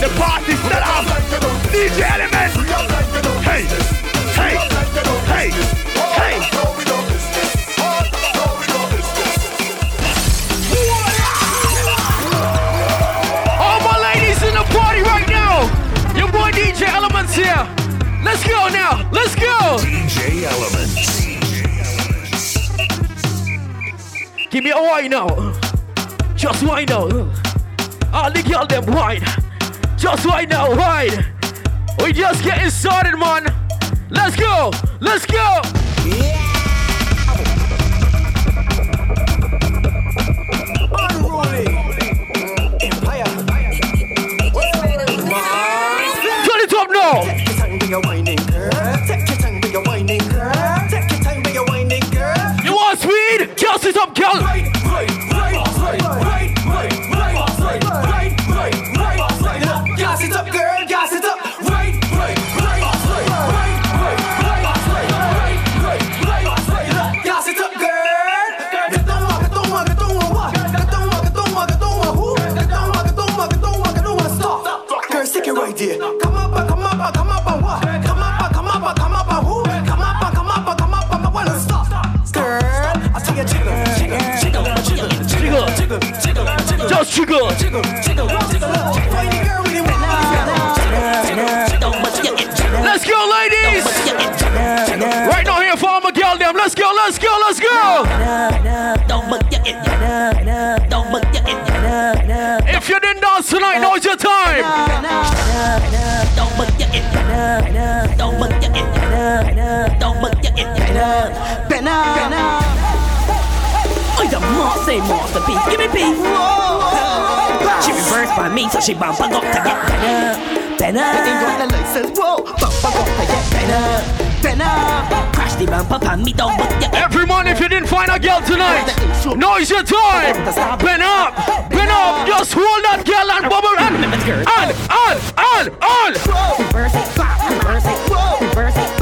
The party set up. DJ Element. Hey, hey, hey, hey. All my ladies in the party right now. Your boy DJ Element's here. Let's go now. Let's go. DJ Elements. Give me a wine now. Just wine now. All the girl them wine just right now, right? We just getting started, man. Let's go, let's go. Yeah. Take your time. You want speed? Just it up, girl. Jiggle, jiggle, jiggle, jiggle. Let's go, ladies. Right now here for all my girl them. Let's go, let's go, let's go. If you didn't dance tonight, now's your time. say more of the masterpiece. Give me peace. She reversed by me, so she bump up to get better, better. Getting got the license, whoa, bump up to get better, better. Crash the bumper pan me, don't but yeah. Every morning if you didn't find a girl tonight, now is your time. Bend up, bend up, just hold that girl and bubble and, and, and, and, and, and. Reverse it, reverse it, reverse it.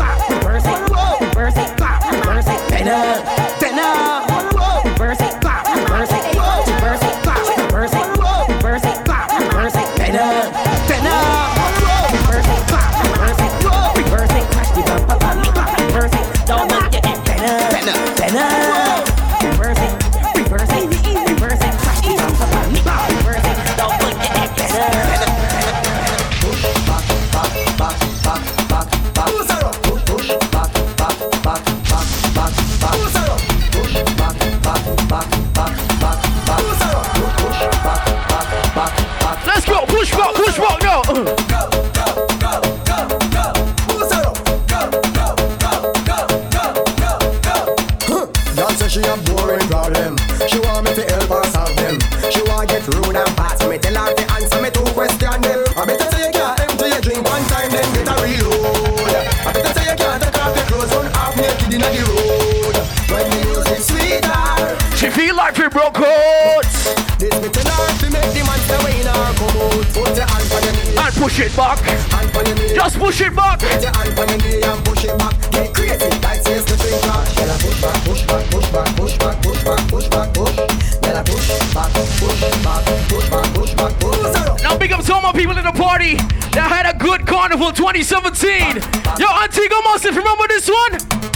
2017. Yo, Antigua Monster, remember this one?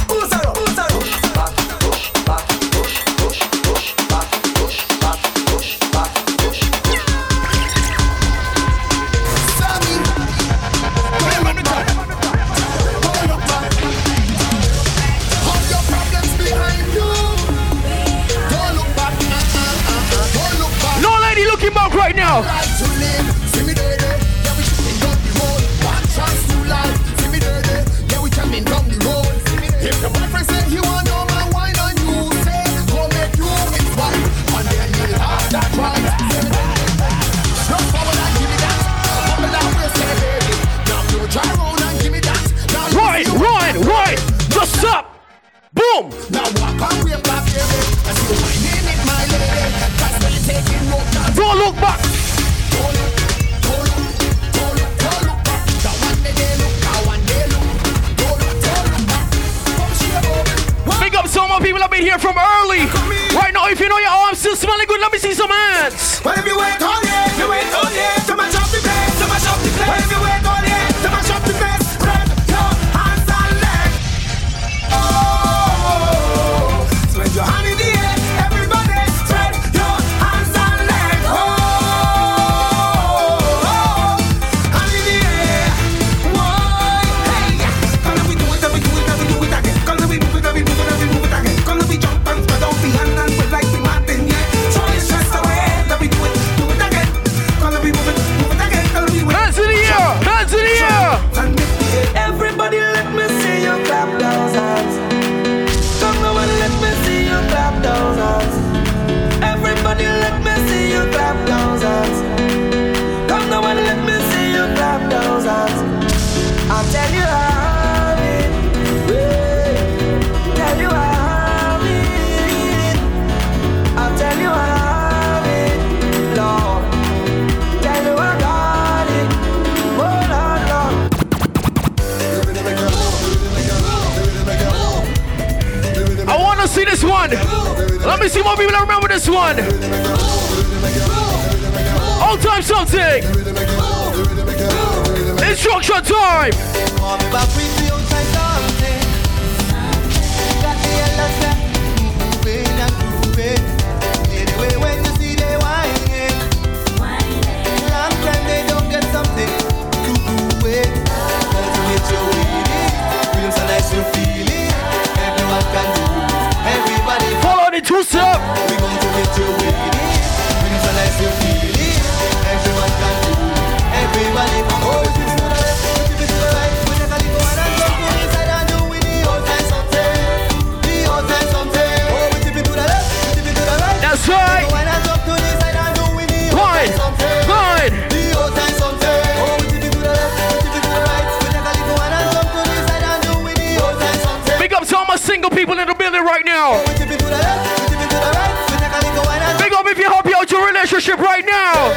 Uzaro, Uzaro. right now. people have been here from early. Right now, if you know your arms still smelling good, let me see some hands. You wait on see more people remember this one. All time something. Instruction time. Two step. Relationship right now.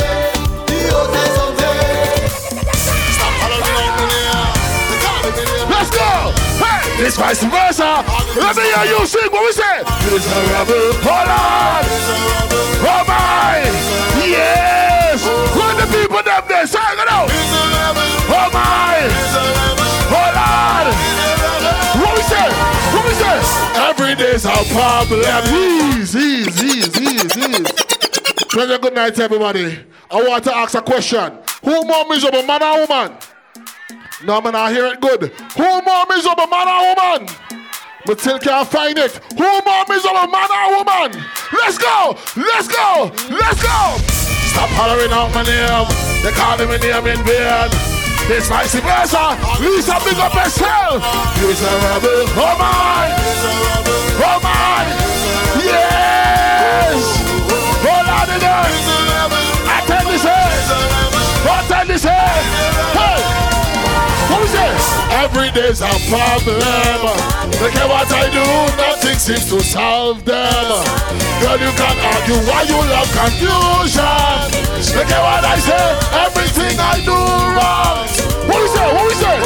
Let's go! Hey! It's vice versa! Let me hear you sing what we say! Miserable! Hold on! Oh my! Yes! When the people them there, sing it out! Oh my! Hold on! What we say? What we say? Every day's a problem. Ease, ease, ease, ease. Pleasure, good night, everybody. I want to ask a question. Who more miserable, man or woman? No, man, I hear it good. Who more miserable, man or woman? But still can't find it. Who more miserable, man or woman? Let's go! Let's go! Let's go! Stop hollering out my name. They call me name in vain. It's vice versa. Lisa, big up yourself. Miserable. Oh my! Oh my! Yes! Hold on in there. I this head. Tell this head. Hey! Who's this? Every day's a problem. Look at what I do, nothing seems to solve them. Girl, you can argue why you love confusion. Look at what I say, everything I do wrong. What we say? What we say?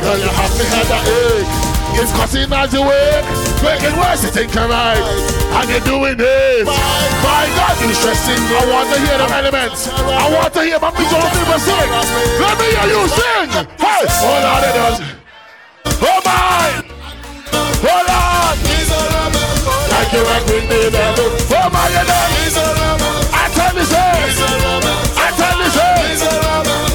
Girl, you have me head a ache. It's causing as you wake, making worse, think you're right, and you're doing it. My God, you stressing. I want to hear the elements. I want to hear my people sing. Let me hear you sing. Hey, hold on, it does. Oh my, hold on. Like you work with the devil. Oh my, you know. I tell you, say. I tell you, say.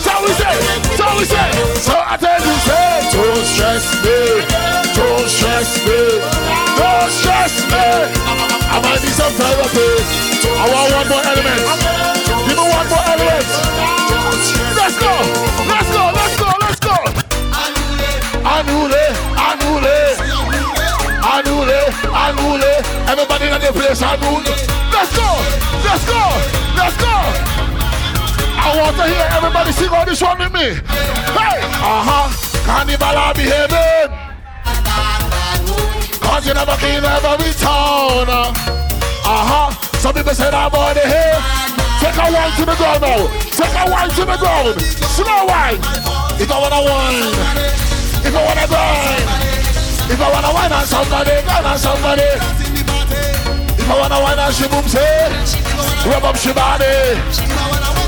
So we say, so we say. So I tell you, say. Don't stress me. Don't stress me. Don't stress me. I might need some therapy. I want one more element. Give me one more element. Let's go. Let's go. Let's go. Let's go. Anule, anule, anule, anule. Everybody in the place, anule. Let's go. Let's go. Let's go. I want to hear everybody sing all this one with me. Hey, uh-huh. Carnival are behaving. Cause you never clean every town. Uh-huh. Some people say that boy the hair. Take a wine to the ground now. Take a wine to the ground. Slow wine. If I wanna wine. If I wanna grind. If I wanna wine on somebody, grind on somebody. If I wanna wine on she boom say, rub up she body.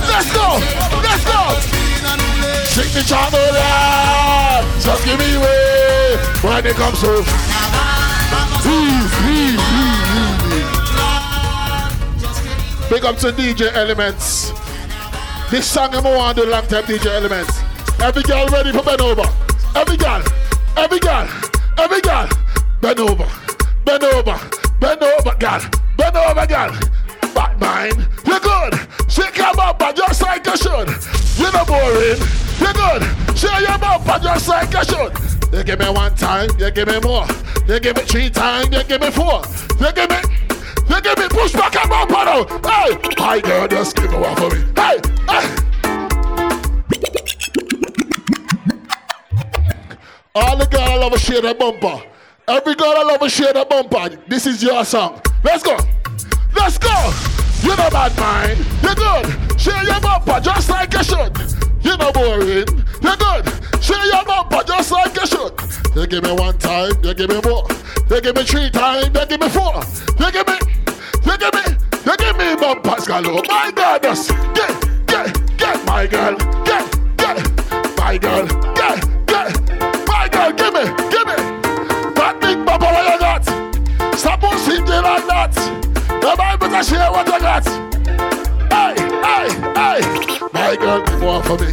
Let's go, let's go. Shake the channel. Just give me way when it comes to. Big up to DJ Elements. This song I'm on the long time DJ Elements. Every girl ready for bend over. Every girl, every girl, every girl. Bend over, bend over, bend over, girl. Bend over, girl. Back mine, you're good. Shake your bumper just like you should. You're not boring. You're good. Shake your bumper just like you should. You give me one time, you give me more. You give me three times, you give me four. You give me. You give me push back and bumper now. Hey, hi girl, just give one for me. Hey, hey. All the girl I love a share that bumper. Every girl I love a share that bumper. This is your song. Let's go. Let's go. You're not bad mind. You're good. Share your bumper just like you should. You're not boring. You're good. Share your bumper just like you should. You give me one time, you give me more. You give me three times, you give me four. You give me, You give me, you give me bumpers galore. My God, just get, get, get, my girl, get, get, my girl, get, get, my girl. Give me, give me that big bumper what you got. Stop singing like that. The Bible to share what you got. Hey. My girl, give one for me.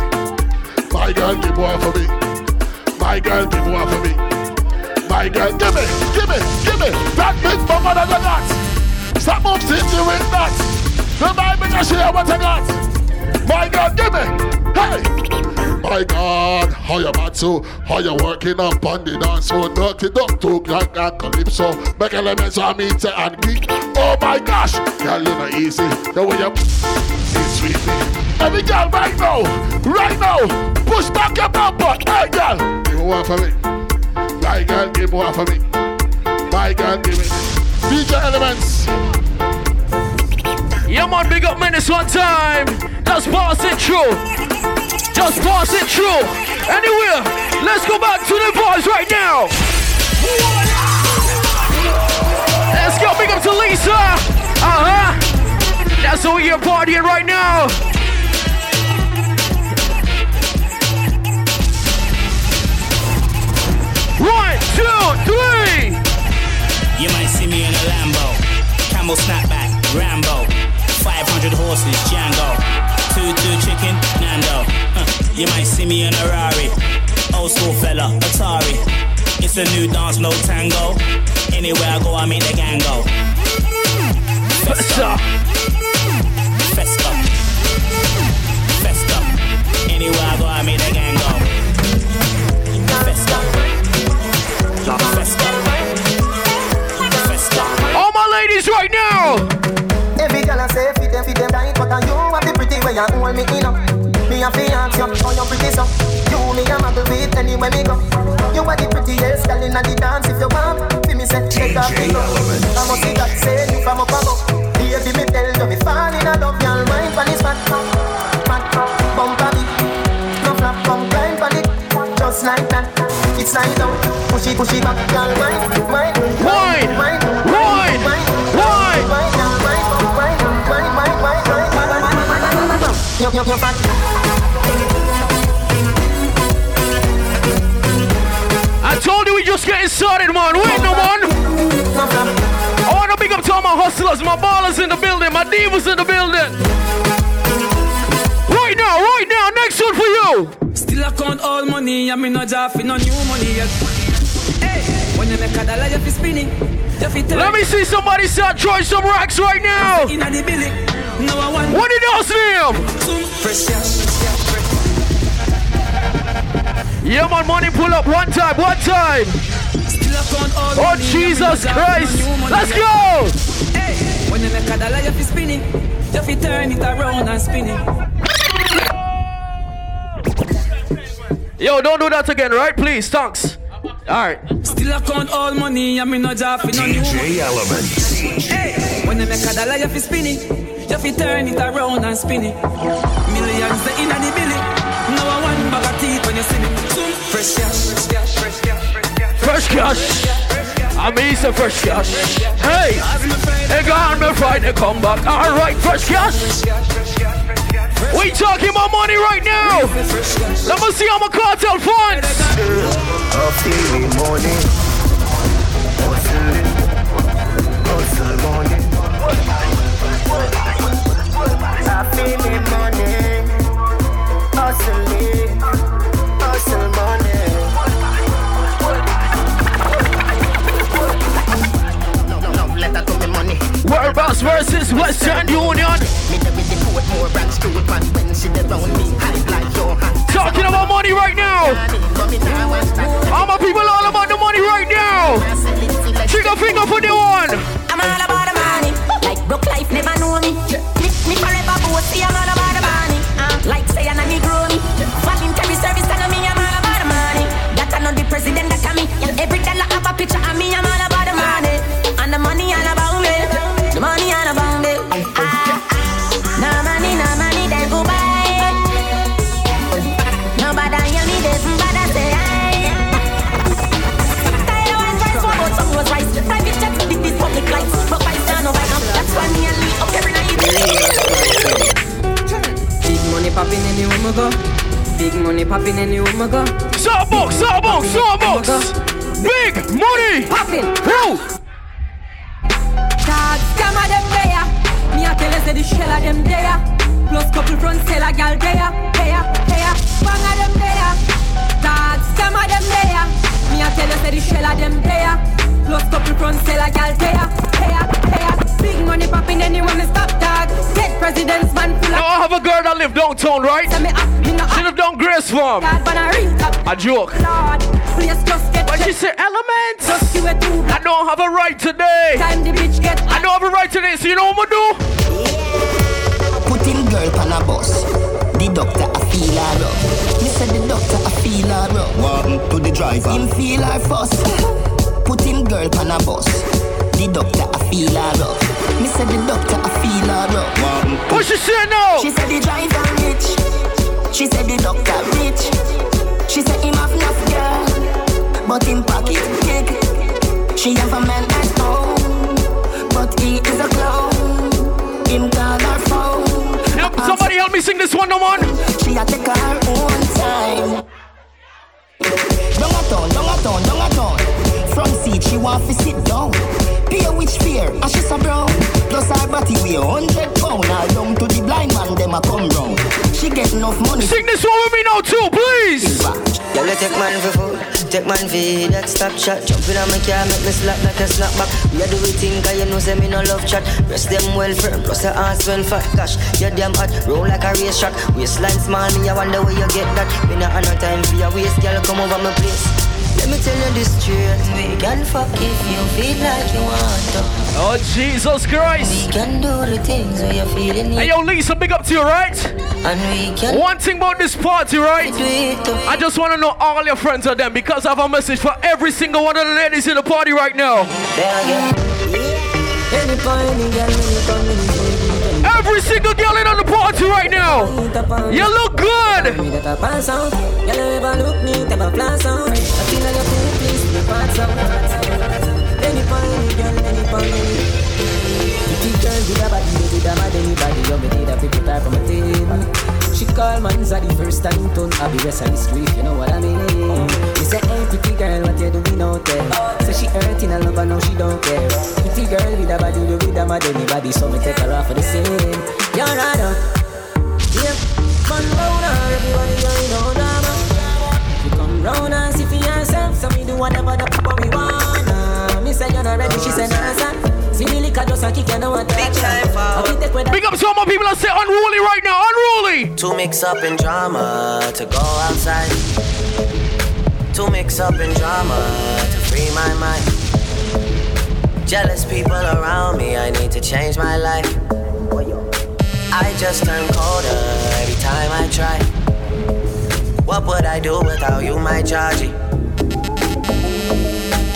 My girl, give one for me. My girl, give one for me. My girl, give me, give me, give me that big bumper that you got. Stop moving doing that. The Bible to share what you got. My girl, give me. Hey. My God, how you mad so? How you working up on the dance floor? Dirty duck talk like a calypso. Make elements on me to and geek. Oh my gosh, girl, you know easy. The way you. Every girl right now, right now, push back your bumper. Hey girl, give one for me. My girl, give one for me. My girl, give it. DJ Elements. Yeah, man, big up minutes one time. Just pass it through. Just pass it through. Anywhere. Let's go back to the boys right now. Let's go big up to Lisa. Uh huh. That's who you're partying right now. One, two, three. You might see me in a Lambo, camel snapback, Rambo, 500 horses, Django, two two chicken, Nando. Huh. You might see me in a Rari, old school fella, Atari. It's a new dance, no tango. Anywhere I go, I make the gang go. Festa. Anywhere I go, I make the gang go. Festa, festa, festa. All my ladies right now. Every girl I say fit them, fit them tight, but you have the pretty way you hold me in up. Me a fi ask you, how you pretty so? You me a muggle with anywhere me go. You are the prettiest girl inna the dance. If you want, fi me say take off the glove. I must see that say you from up above. Baby me tell you me fall in love, girl mind pon this fat, fat, bump on it. Just like that. It's like out, push it, push it back, girl Wine, wine, wine. You're. I told you we just getting started, man. Wait, no, man. I want to big up to all my hustlers, my ballers in the building, my divas in the building. Right now, right now, next one for you. Still all money, I mean no for no new money yet. Hey, when you make a dollar, you fi spinning. You fi tell Let me see somebody start throwing some racks right now. inna the billy. No I want What did y'all's name? some fresh cash. Yeah, man, money pull up one time, one time. Still I count all Oh, money, I mean Jesus no job for no Christ. Let's go. Hey, when you make a dollar, you fi spinning. You fi turn it around and spinning. Yo, don't do that again, right? Please, thanks. All right. Still I count all money, I mean no job for no new money. DJ Element. Hey, when you make a dollar, you fi spinning. You fi turn it around and spinning. Millions they inna the billy. No I want bag of teeth when you see me. Fresh cash, cash, fresh cash, fresh cash. Fresh cash. I mean, it's fresh cash. Hey, they got me Friday come back. All right, fresh cash. We talking about money right now. Let me see how my cartel funds. I feel me money. Hustling. Hype like your hand. Talking about money right now. All my people all about the money right now. Trigger finger for the one. I'm all about the money. Like broke life never know me. Me, forever. I'm all about the money. Uh, like say I'm a Negro popping anywhere I go. Starbucks, Starbucks, Starbucks. Big money. Popping. Who? Dog, scam of them there. Me a tell you say the shell of them there. Plus couple front seller gal there. Here, here, bang of them there. Dog, scam of them there. Me a tell you say the shell of them there. Plus couple front seller gal there. Here, here, big money popping anyone me stop dog. Dead presidents man full Now. I have a girl that live downtown, right? Tell me up, me no She up. live down Grace Farm. I ring up. A joke. Lord, please just get But she said elements. Just you a two I don't have a right today. time the bitch get I don't have a right today, so you know what I'm gonna do? Put him girl on a bus. The doctor a feel her up. Me said the doctor a feel her up. What to the driver? Him feel her first. Put him girl on a bus. The doctor a feel her up. Me said the doctor a feel her up. What What she say now? She said the driver rich. She said the doctor rich. She said him have enough girl, but him pocket big. She have a man at home, but he is a clown. Him call her phone. Yep, somebody help me sing this one, no man. She a take her own time. Down a town, down a town, down a town. From seat she want to sit down. Pay which fear, and she's a brown. Plus her body weigh hundred pound. Her down to the blind man, them a come round. She get enough money. Sing this one with me now too, please. Girl, you take man for food, take man for that stop shot. Jump in on my car, make me slap like a snapback. We a do it thing, cause you know say me no love chat. Rest them well firm, plus your ass well fat. Gosh, you damn hot, roll like a race track. Waistline small, me I wonder where you get that. Me not have no time for your waist, girl, come over my place. Let me tell you this straight, we can fuck if you feel like you want to. Oh, Jesus Christ. We can do the things where you're feeling Hey, yo, Lisa, big up to you, right? and we can One thing about this party, right? do it too. I just want to know all your friends are them because I have a message for every single one of the ladies in the party right now. There again. Any point, any girl, any Every single girl in on the party right now. You look good. Any girl, with a body, mad anybody. You me a from a. She man's the first time to I be rest of the street, you know what I mean? She say, hey pretty girl, what you doing out there? Say she hurting a love, now she don't care. Pretty girl with a body, with a mad anybody, so me take her off for the same. You're right up. Yeah, fun round everybody going on drama. You come round and see for yourself, so me do whatever the fuck we wanna. Me say you're not ready, she said nah, son. See the liquor just a kick, you know what Big time for Big up to all my people that say unruly right now. Unruly. To mix up in drama, to go outside. To mix up in drama, to free my mind. Jealous people around me, I need to change my life. I just turn colder every time I try. What would I do without you, my Georgie?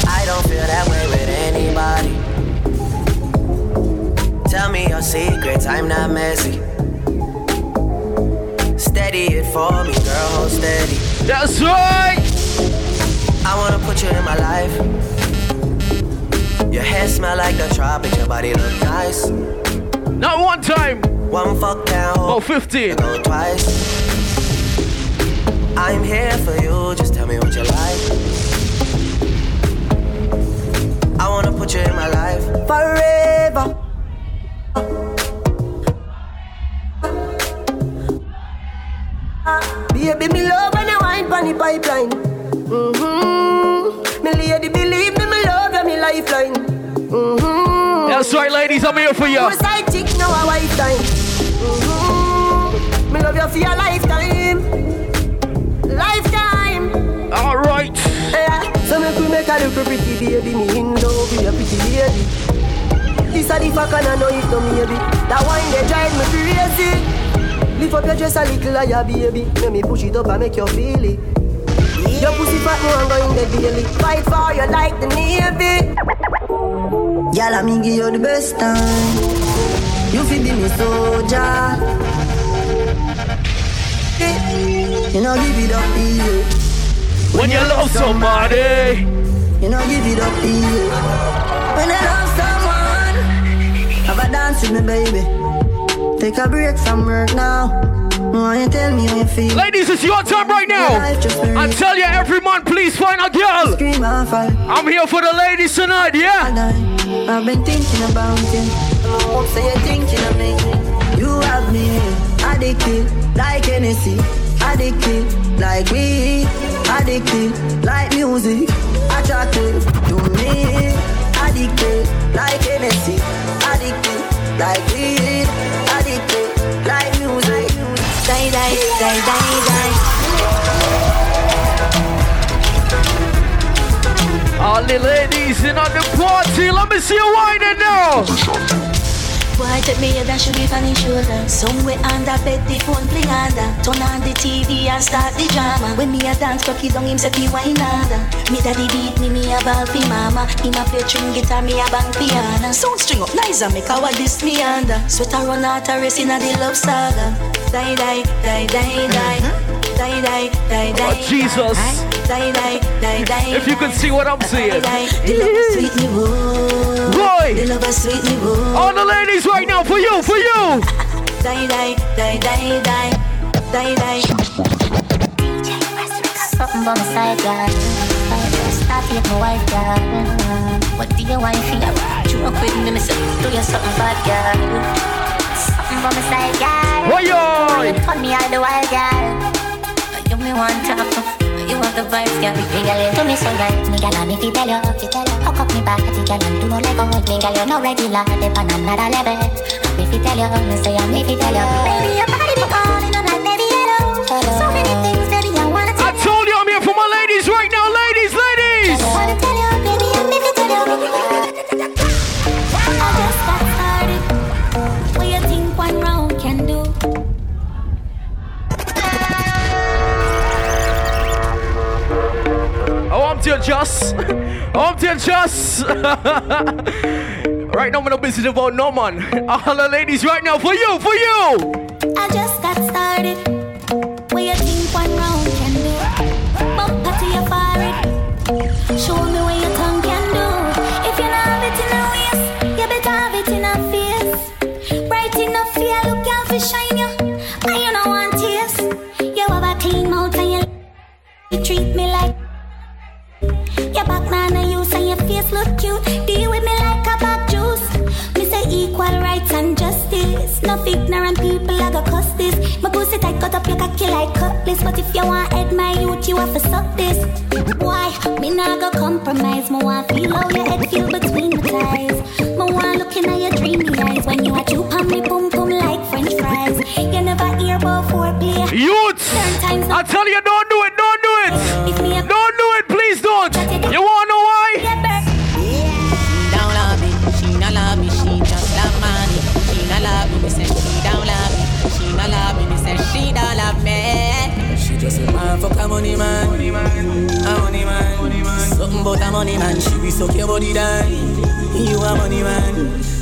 I don't feel that way with anybody. Tell me your secrets, I'm not messy. Steady it for me, girl, hold steady. That's right. I wanna put you in my life. Your hair smell like the tropics, your body look nice. Not one time. One fuck down, Oh, 15. go twice. I'm here for you, just tell me what you like. I wanna put you in my life forever. Baby, me love when you wine pon the pipeline. Mm-hmm. Me lady, believe me, me love you, me lifeline. Mm-hmm. That's right, ladies. I'm here for you. You a side chick, now a wife time. Mm-hmm. Me love you for your lifetime. Lifetime. All right. Yeah. So make a little pretty baby, me in love with a pretty lady. This a the fuck and I know it no maybe. That wine they drive me crazy. Lift up your dress a little higher, baby. Let me push it up and make you feel it. Your pussy fat, no I'm going the daily. Fight for you like the navy. Girl, I me give you the best time. You feel be me soldier. You know give it up easy. When you love somebody. You know give it up easy. When I love someone, have a dance with me, baby. Take a break from work now. Why you tell me how you feel? Ladies, it's your time right now. I tell you, every man, please find a girl. Scream and fall. I'm here for the ladies tonight, yeah? I've been thinking about you. Hope say you're thinking of me. You have me addicted like Hennessy. Addicted like weed. Addicted like music. Attracted to me. Addicted like Hennessy. Addicted like weed. Addicted like music. Die, die, die, die, die. All the ladies in on the party, let me see you whining now. Boy, take me head and should be on his shoulder. Somewhere under bed, the phone play under. Turn on the TV and start the drama. When me a dance, cocky down him say fi wine harder. Me daddy beat me, me a ball fi mama. Him a play string guitar, me a bang piano. Sound string up nice and make our this me under. Sweater run out a race in a the love saga. Die, die, die, die, die. Mm-hmm. Die, die, die, die. Oh, Jesus. Die. If you could see what I'm seeing. The love is sweet me whoa. Boy. The love is sweet me whoa. All the ladies right now, for you, for you. Die, die, die, die, die, die, die. Something by my side, girl. Stop it, my wife, girl. What do you want for you? You up with me, miss Do you something bad, girl? Something by my side, girl. Why yo? You turn me all the while, girl. You me want to you the vibes, girl. Me girl, you do me so right. Me girl, me fi tell you, fi tell you. Hook up me body, girl, and do no let go. Me girl, you no regular, dip on another level. Me fi tell you, me say I me fi tell you. Baby, your body be calling, I'm like, baby, hello. So many things, baby, I wanna I told you I'm here for my ladies right now, just. To just. right now, I'm not busy about no man. All the ladies right now, for you, for you. I just got started. You think one round can do? Bumper to your. Show me your tongue can do. If you not have it in a waist, you better have it in a face. Bright enough look out for shine ignorant people I go cuss this. My pussy tight cut up your cocky like cutlass. But if you want head my youth, you have to suck this. Why? Me nah go compromise. Me want feel how your head feel between my thighs. Money man, she be suck your body down. You a money man,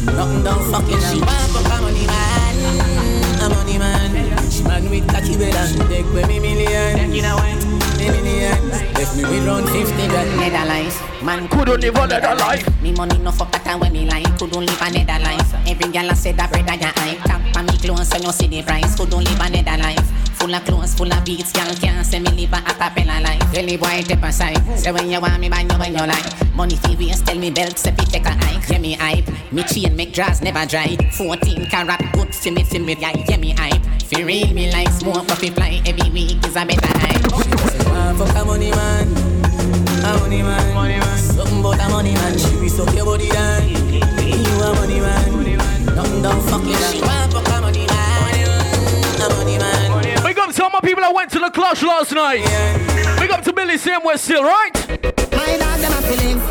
nothing don't fucking. She want fuck a money man, a money man. She man with cocky bed and take with me million. You know what? Me million. Left me with round 50 grand. Netherlands. Man couldn't live another life. Me money no fuck better when me like Couldn't live another life Every girl I said that bread I hype Tap on me clothes so you see the price Couldn't live another life. Full of clothes, full of beats Girl can't say me live a acapella life. Tell the boy take a side Say when you want me buy you when you like Money fi waste tell me belt say fi take a hike. Yeah me hype. Me chain make draws never dry. 14 carat good fi me fi me yeah, yeah me hype. Fi real me like smoke but fi fly Every week is a better hype. Man fuck a money man. A money man, money man. Something about a money man. She be suck your body down. My people that went to the clutch last night. Big up to Billy Sam West still, right? My dog them a feelings.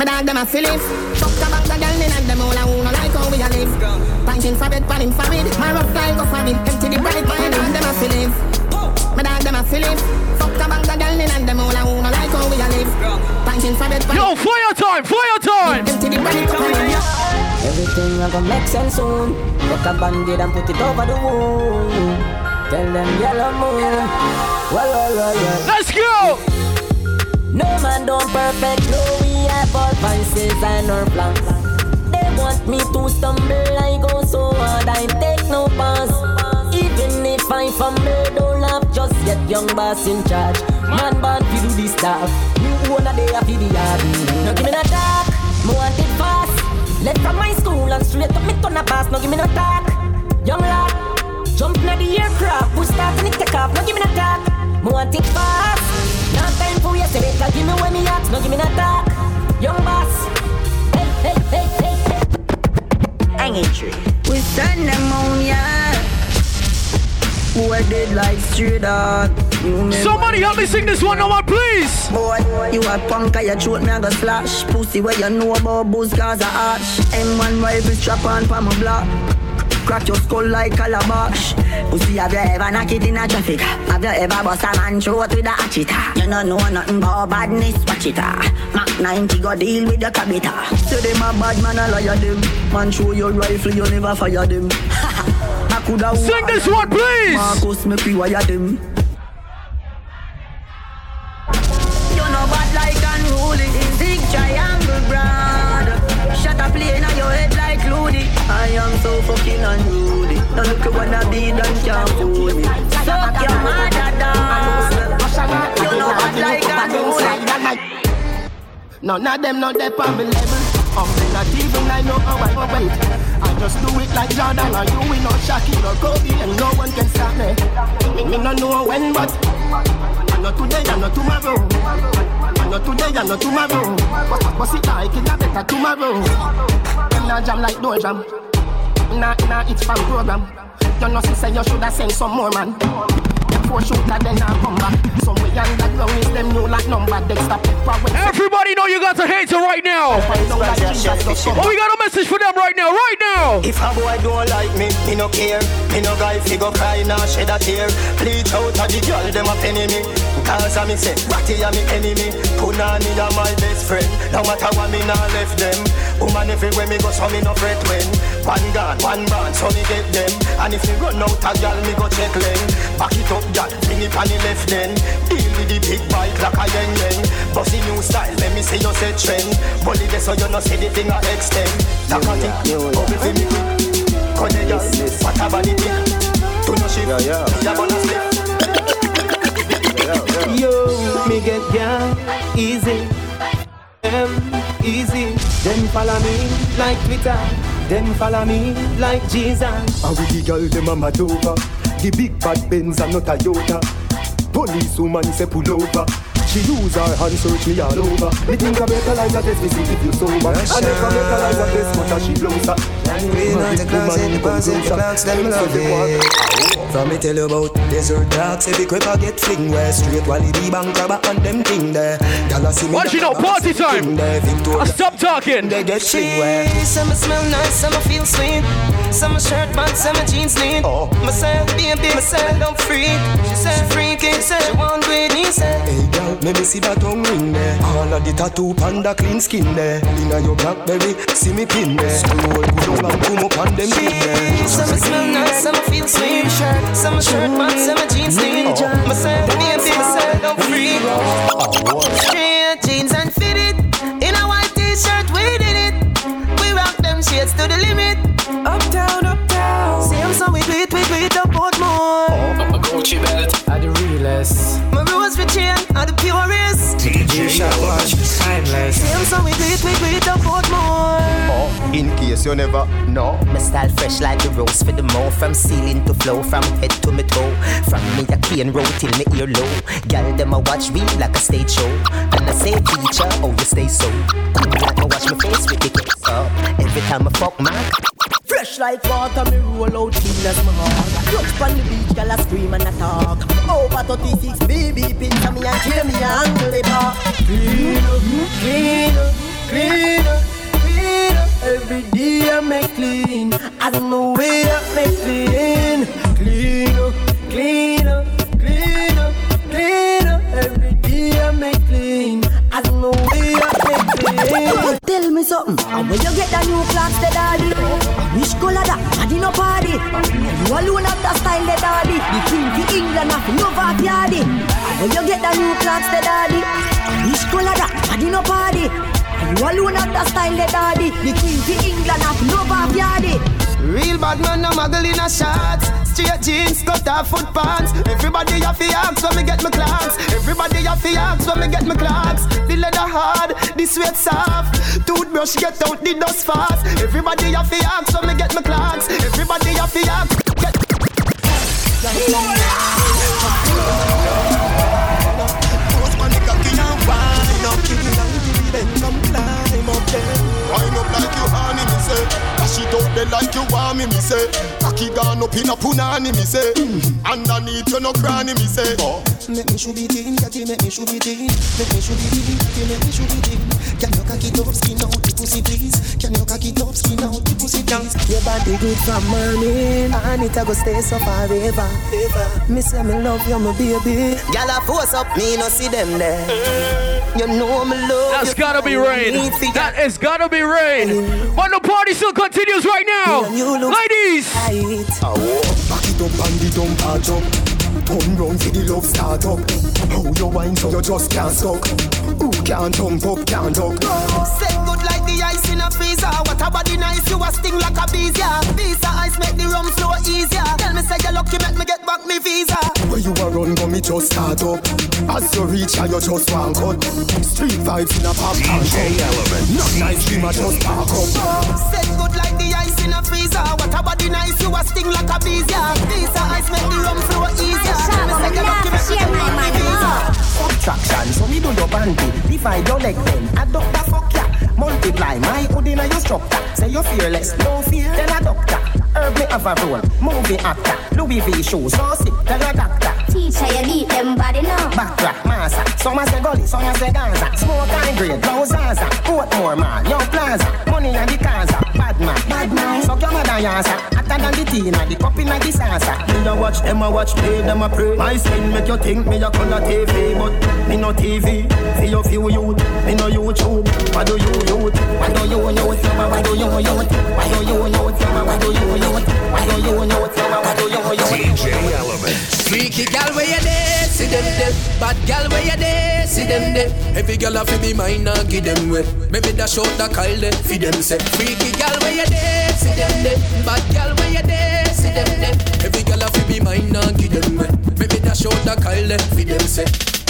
My dog them a feelings. Fuck about the girl in and them all a who no like how we a live. Punching for bed, pan him for it. My rough style go for him. Empty the bright. My dog them a feelings. My dog them a feelings. Fuck about the girl in and them all a who no like how we a live. Punching for bed, pan Yo, fire time, fire time. Empty the bright. go for him. Everything a gonna make sense soon. Take a band-aid and put it over the wound. Tell them yellow moon. Well, well, well, well. Let's go. No man don't perfect. No, we have all vices and our plans. They want me to stumble. I go so hard. I take no pass. Even if I me, don't laugh, just get young boss in charge. Man born fi do this stuff. Owner they have fi the yard. No give me no talk, me want it fast. Left from my school and straight up me turn a pass. No give me no talk, young lad. Jump in the aircraft, push start and it take off. No give me no talk, me want it fast. No time for you, say better give me when me ask. No give me no talk, young boss. Hey hey hey hey hey. Hanging tree. We send ammonia. Who are dead like straight dog. Somebody help me sing this one no more, please. Boy, you a punk, I throat me a go slash. Pussy where you know about booze cause a ash. M1 rifle strap on for my block. Crack your skull like calabash. Pussy, have you ever knocked it in a traffic? Have you ever bust a man throat with a hatchet? You don't know nothing about badness, watch it. ah. Mac 90 go deal with the cabita. Say them a bad man, I them. Man, show your rifle, you never fire them. I coulda Sing this one, please. Marcus, me pre-wire them. Look at be done can't fool me. Suck your mother dog. You know bad like unruly. None of them not there on the level. I'm not even I know how I wait. I just do it like Jordan or you we know Shaquille or Kobe and no one can stop me. Me no know when but I know today I know tomorrow. I know today I know tomorrow. But sit like it a better tomorrow. Not jam like door jam. Nah, nah, it's from program. You know, say you shoulda send some more man. Four shooter then I come back. Somewhere underground is them new like number. Dexter Pepper Everybody know you got a hater right now. Oh, we got a message for them right now, right now. If a boy don't like me, me no care. Me no guy fi go cry nah shed a tear. Bleach out a the girl them a penny me. Cause a me say, Ratty a me enemy. Punani a my best friend. No matter what me nah left them. Woman everywhere me go so me no fret when. One gun, one band, so me get them. And if me run out a girl, me go check lane. Back it up, girl, bring it on the left then. Deal with the big bike like a yen yen. Bossy new style, let me see you say trend. Bully this so you no see the thing a extend. Like a tick, bubble fi me quick. Cause the girl, what a body tick. Do no shift, me a gonna slip. Yo, me get down easy, them easy. Them follow me like Twitter. Them follow me like Jesus. And with the girl them a mad The big bad Benz and not Toyota Police woman say pull over She use her hand search me all over Me think I better like a test me see if you sober I never better like a test but as she closer We know the clouds in the clouds in the clouds, them love it. From me tell you about desert dogs, every crep I get fling where straight while he be bank robber and them thing there. Y'all see me. What you know, party time. I stop talking. They get fling where. Some smell nice, some feel sweet. Some shirt pants, some jeans neat. Oh. Myself, baby, myself, don't freak. She said freaky, said she want Whitney, said. Hey girl, let me see that tongue ring there. All of the tattoo panda clean skin there. Inna your blackberry, see me pin there. Scroll good up and come up on them pin there. Some smell nice, some feel sweet. Some shirt pants, some jeans neat. Oh. Myself, baby, myself, don't freak. Oh, Straight so we do it, we do it more. In case you never know My style fresh like the rose for the more From ceiling to flow, from head to me toe From me a cane roll till me ear low Girl, them a watch me like a stage show And I say teacher, oh you stay so Cool like I wash my face with the case up Every time I fuck my Fresh like water, me roll out clean as my heart. Touch on the beach, girl, I scream and I talk. Over 36 BB pins on me and kill me angle it up. Clean up, clean up, clean up, clean up. Every day I make clean. I don't know where I make clean. Clean up, clean up, clean up, clean up. Every day I make clean. I don't know where I make clean. Tell me something. How will you get the new Clarks, the daddy? Which color that? I did no party. You alone have the style, the daddy. The king for England, have love of yardy. Will you get the new Clarks, the daddy? Which color that? I did no party. You alone have the style, the daddy. The king for England, have love of yardy. Real bad man, no muggle in a shots. Straight jeans, cut off foot pants. Everybody have to ask when me get my Clarks. Everybody have to ask when me get my Clarks. The leather hard, the sweat soft. Toothbrush get out the dust fast. Everybody have to ask when me get my Clarks. Everybody have to ask. Get Wind up like you honey, me say. Dash it out there like you want me, me say. Cocky gone up in a punani, me say. Underneath you no cranny, me say. Oh. Make me should be teen, catty make me should be teen Make me should be teen, catty make me should be teen Can you cocky top skin out the pussy please? Can you cocky top skin out the pussy please? Your body good from morning And it a go stay so forever Me say me love you, my baby Gyal a force up, me no see them there. You know me love That's you. gotta be rain. That is gotta be rain. Mm. But the party still continues right now. Ladies! Back it up and the dump a jump Turn round for the love start up. How you wine so you just can't suck Who can't tongue up, can't duck Set good like the ice in a freezer. What a body nice, you a sting like a bees, yeah. Visa ice make the rum flow easier. Tell me say you lucky, make me get back me visa. Where you a run go me just start up As you reach here you just want cut Street vibes in a pop and Element Not nice dream I just park up Set good like the ice in a freezer. What a body nice, you a sting like a bees, yeah. Visa ice make the rum flow easier. Tell me say you lucky, make me get back me visa. Subtraction, so me do your panty Divide your leg then, adopt the fuck ya Multiply my hood in your structure. Say you're fearless, no fear, tell a doctor. Herb me have a role, movie actor. Louis V shoes, so sick, tell a doctor. Teacher, you beat them body now. Backtrack, massa Some a say gully, some a say Gaza. Smoke and grade, blow Zaza. Portmore man, Young Plaza. Money and the Kaza, bad man, bad man Suck your mother yasa Hotter than the tea, the cup in the salsa Me a watch, them a watch, play, them a pray My skin make you think me a color TV But me no TV, for your few youth Me no YouTube, what do you youth? What do you youth? What do you youth? What do you youth? What do you youth? What do you youth? What do you youth? DJ Element. Freaky gal where you there, see them there. Bad gal where you there, see them there. Every gal a fi be mine and give them way. Maybe dash out the call there, fi them say. Freaky gal where you there, see them there. Bad gal where you there, see them there. Every gal a fi be mine and give them way. Maybe dash out the call there, fi them say.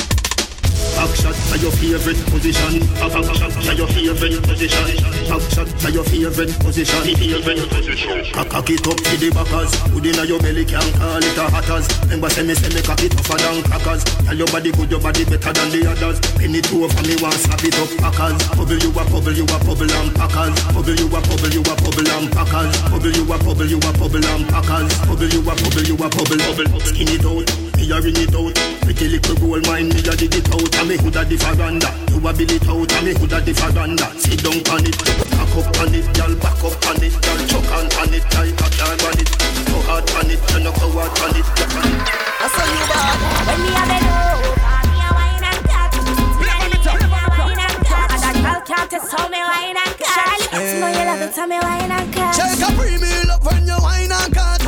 Back shot to your favorite position. Back shot to your favorite position. Back shot to your favorite position. Favorite position. Cock it up to the backers. Hood inna your belly can call it a hatters. Remember say me say me cock it tougher than crackers. Tell your body good, your body better than the others. Penny two for me want slap it up packers. Bubble you a bubble, you a bubble and packers. Bubble you a bubble, you a bubble and packers. Bubble you a bubble, you a bubble and packers. Bubble you a bubble, you a bubble, bubble. Skin it out, me a ring it out. Pretty little gold mine, me a dig it out. And me hood a the faranda. You a bill it out, and me hood a the faranda. Sit down on it, back up on it, girl, back up on it, girl, choke on on it, like a dog on it. Go hard on it, you know go hard on it, yeah, on it. I saw you back. When me a bend over, me a wine and cut. Me a wine and cut. And that girl can't test how me wine and cut. Charlie, You know you love it, how me wine and cut. Shake a premium up when you wine and cut.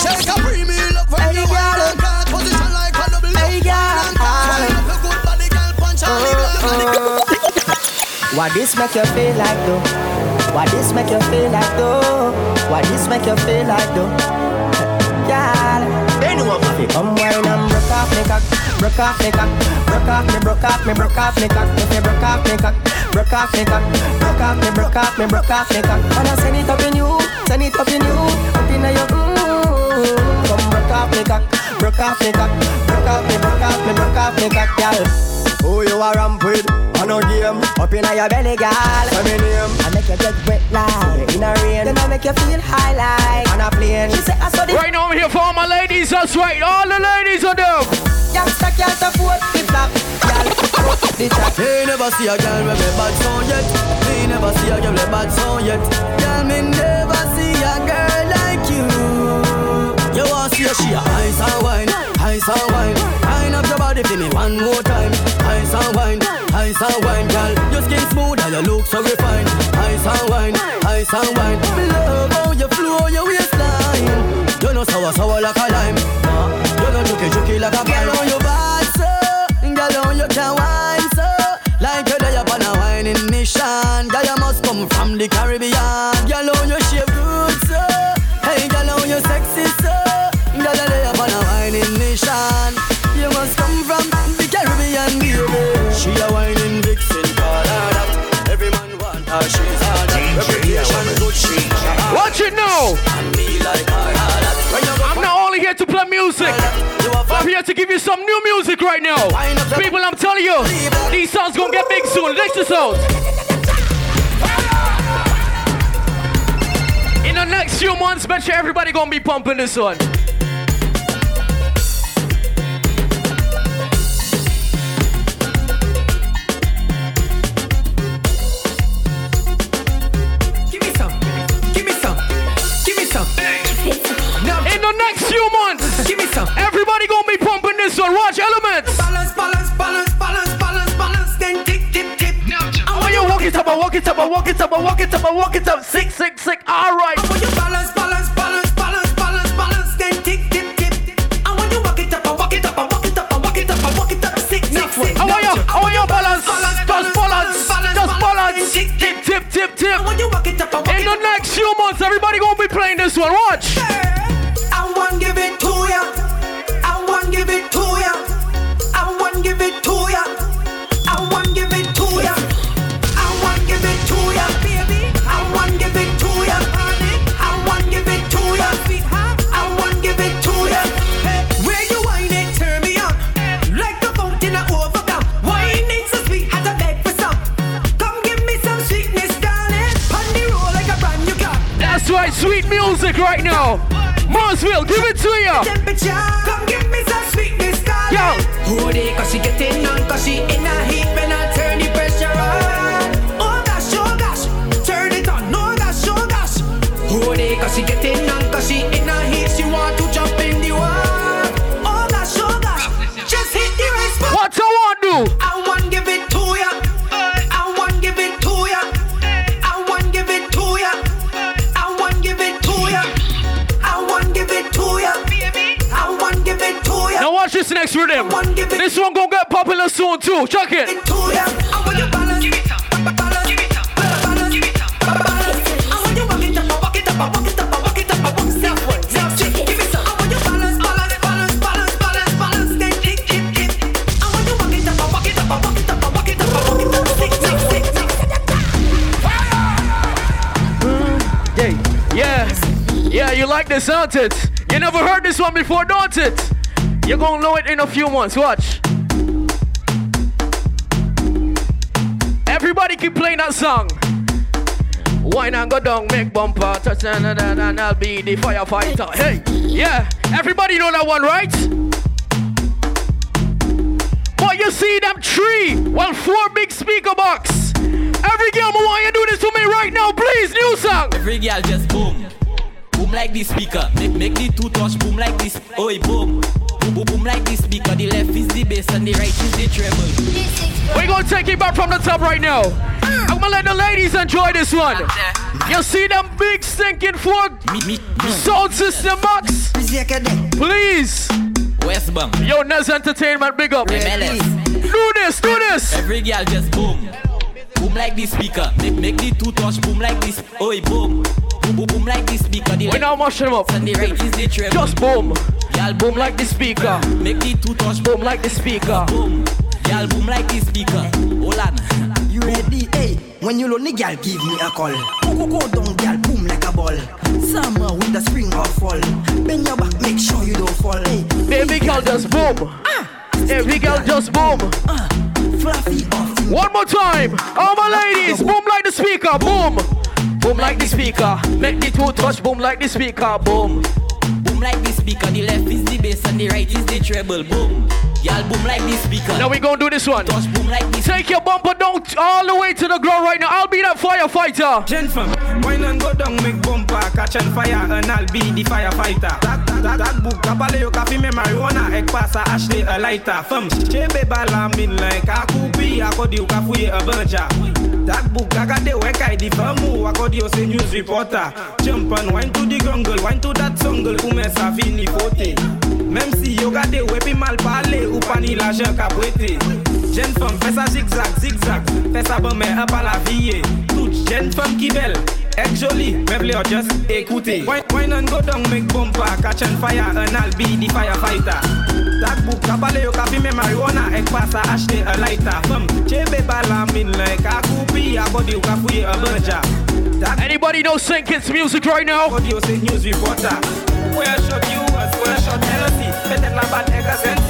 Wine and cut. Shake a premium up when you wine and cut. Position like a double. Hey, girl. Wine good body, girl, punch on the block. What this make you feel like though? What this make you feel like though? What this make you feel like though? Girl, Fi come wine and broke off me cock, broke off me cock, broke off me, broke off me, broke off me cock. If you broke off me cock, broke off me cock, broke off me, broke off me, broke off me cock. And I send it up in you, send it up in you, up in your mm. Come broke off me cock, broke off me cock, broke off me, broke off me, broke off me cock, girl. Who you a ramp with? On a game, up in your belly, girl. Say me name. I make you get wet like in a rain. Then I make you feel high like on a plane. She say I saw the Right now I'm here for all my ladies, that's right, all the ladies are there. youngster can't afford the broke. Me never see a girl with a bad song yet. Me never see a girl with a bad song yet. Girl, me never see a girl see she a ice and wine, ice and wine. Wine up your body for me one more time. Ice and wine, ice and wine, girl. Your skin smooth and your look so refined. Ice and wine, ice and wine. Me love how you flow your waistline. You know sour sour like a lime. You know juky juky like a girl on your bad so. Girl on you can wine so. Like you're there upon a whining mission. Girl you must come from the Caribbean. Girl When you go I'm not only here to play music. I'm here to give you some new music right now. People, I'm telling you, these songs gonna get big soon. Listen to out. In the next few months, bet you everybody gonna be pumping this one. Up, walk it up, walk it up, walk it up. Tick, tick, tick, tick. Yeah, yeah, yeah. You like this, don't it? You never heard this one before, don't it? You're gonna know it in a few months. Watch. Everybody keep playing that song. Wine and go down, make bumper, touch and, I'll be the firefighter. Hey, yeah, everybody know that one, right? But you see them three, well, four big speaker box. Every girl, want you do this to me right now, please. New song. Every girl just boom. Boom like this speaker. Make, make the two touch boom like this. Oi, boom. Boom, boom, boom like this speaker. The left is the bass and the right is the treble. We're gonna take it back from the top right now. I'm gonna let the ladies enjoy this one. You see them big stinking four sound system box? Please. West Bank. Yo, Nez Entertainment, big up. Do this, do this. Every girl just boom. Boom like this speaker. Make, make the two touch boom like this. Oi, boom. Boom, boom, boom like this speaker. The We now mash them up. and the right is the treble. Just boom. Y'all Boom like the speaker. Make the two touch boom like the speaker. Boom. Y'all boom like the speaker. Hold on. You ready? Hey, when you lonely, girl, give me a call. Go, go, go down, girl, boom like a ball. Summer with the spring or fall. Bend your back, make sure you don't fall. Hey, Baby girl, just boom. Ah, Every girl, just boom. fluffy off. One more time. All my ladies, boom like the speaker. Boom. Boom like the speaker. Make the two touch boom like the speaker. Boom. Boom like the speaker. The left is the bass and the right is the treble. Boom. Y'all boom like the speaker. Now we gonna do this one. Touch boom like this. Take your bumper down all the way to the ground right now. I'll be that firefighter. Gentlemen, Wine and go down, make bumper, catch on fire, and I'll be the firefighter. That, that, that, book, kapale yo kafi me marijuana, ek pasa, ashle a lighter. Fem, chebe bala min like, akupi, akodi yo kafuye a bunja. That book, agade wek I di famu, akodi yo se news reporter. Jump and wine to the jungle, wine to that jungle, ume sa fini fote. Mem si yo gade wepi mal pale, ou pani la jen ka kapwete. Jen fem, fesa zigzag, zigzag, fesa bon men apala viye. Tout jen fem ki bel, qui belle, est jolie, mais v'lez just écouter. Wine, wine and go down, make bumper, catch on fire, and I'll be the firefighter. That book, kabale yo kafi me marijuana, ek pasa acheter a lighter. Femme, chebe bala min like a kupi, a body yo kafuye a banja. Anybody know Saint Kitts music right now? Body yo se news reporter. Where shot you was, where shot Hennessy, peut-être la batte est sensi. DJ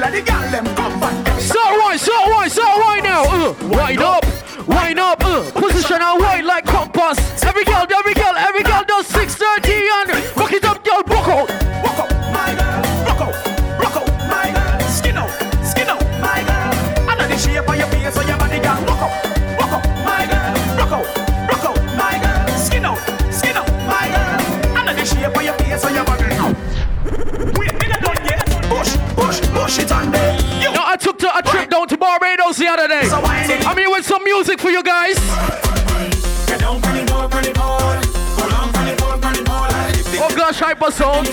Style the gal them comfort. So wine, so wine, so wine now. Uh, wind up, wind up. Uh, position and wine like compass. Every girl, every girl, every girl does 630 and rock it up, girl, rock Barbados the other day. I'm here with some music for you guys. Oh gosh, hyper sounds.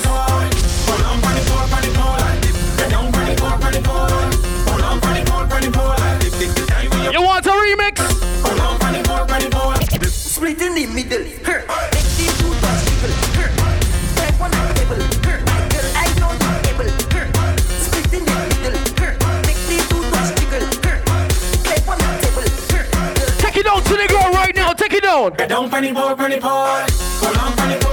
You want a remix? Split in the middle. Now. Take it down. Get down,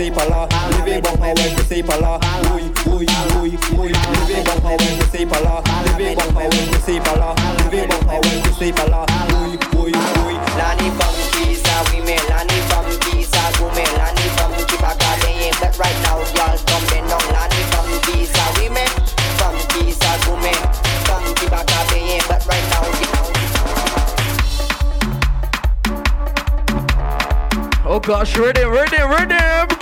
say pala Living bumper when you say pala Uy, uy, uy, uy Living bumper when you say pala Living bumper when you say pala Living bumper when you say pala Uy, uy, uy Lani from Kisa, we may Lani from Kisa, go me Lani from Kibaka, they ain't but right now, y'all come bend down. Lani from Kisa, we may from Kisa, go me from Kibaka, they ain't but right now. Oh gosh, rhythm, rhythm, rhythm.